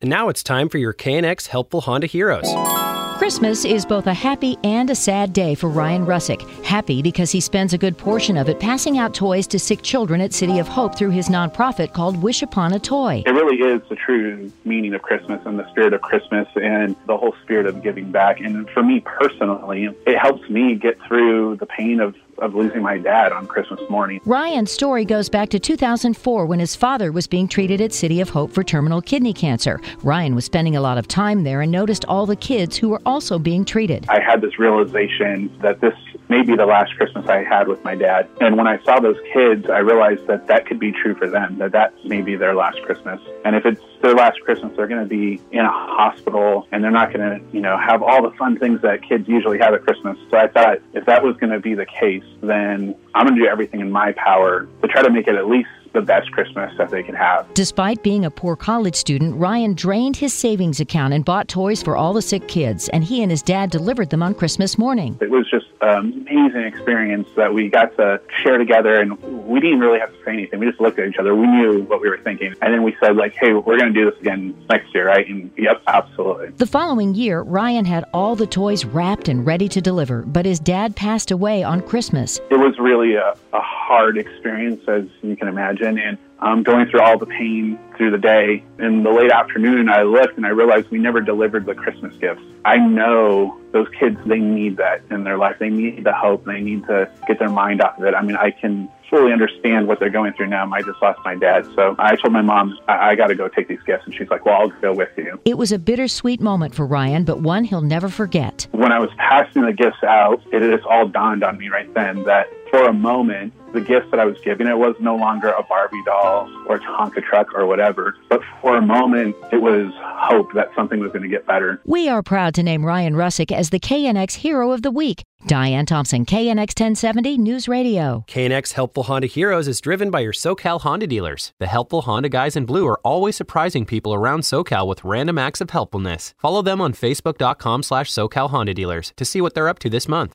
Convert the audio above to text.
And now it's time for your KNX Helpful Honda Heroes. Christmas is both a happy and a sad day for Ryan Russek. Happy because he spends a good portion of it passing out toys to sick children at City of Hope through his nonprofit called Wish Upon a Toy. It really is the true meaning of Christmas and the spirit of Christmas and the whole spirit of giving back. And for me personally, it helps me get through the pain of of losing my dad on Christmas morning. Ryan's story goes back to 2004 when his father was being treated at City of Hope for terminal kidney cancer. Ryan was spending a lot of time there and noticed all the kids who were also being treated. I had this realization that this may be the last Christmas I had with my dad. And when I saw those kids, I realized that that could be true for them, that that may be their last Christmas. And if it's their last Christmas, they're going to be in a hospital and they're not going to, you know, have all the fun things that kids usually have at Christmas. So I thought if that was going to be the case, then I'm going to do everything in my power to try to make it at least the best Christmas that they can have. Despite being a poor college student, Ryan drained his savings account and bought toys for all the sick kids, and he and his dad delivered them on Christmas morning. It was just an amazing experience that we got to share together, and we didn't really have to say anything. We just looked at each other. We knew what we were thinking, and then we said, like, hey, we're going to do this again next year, right? And yep, absolutely. The following year, Ryan had all the toys wrapped and ready to deliver, but his dad passed away on Christmas. It was really a, a hard experience, as you can imagine, and um, going through all the pain through the day. In the late afternoon, I looked and I realized we never delivered the Christmas gifts. I know those kids, they need that in their life. They need the hope. They need to get their mind off of it. I mean, I can fully understand what they're going through now. I just lost my dad. So I told my mom, I, I got to go take these gifts. And she's like, well, I'll go with you. It was a bittersweet moment for Ryan, but one he'll never forget. When I was passing the gifts out, it just all dawned on me right then that for a moment, the gift that I was giving it was no longer a Barbie doll or a Tonka truck or whatever, but for a moment it was hope that something was going to get better. We are proud to name Ryan Russek as the KNX Hero of the Week. Diane Thompson, KNX 1070 News Radio. KNX Helpful Honda Heroes is driven by your SoCal Honda dealers. The helpful Honda guys in blue are always surprising people around SoCal with random acts of helpfulness. Follow them on Facebook.com slash SoCal Honda dealers to see what they're up to this month.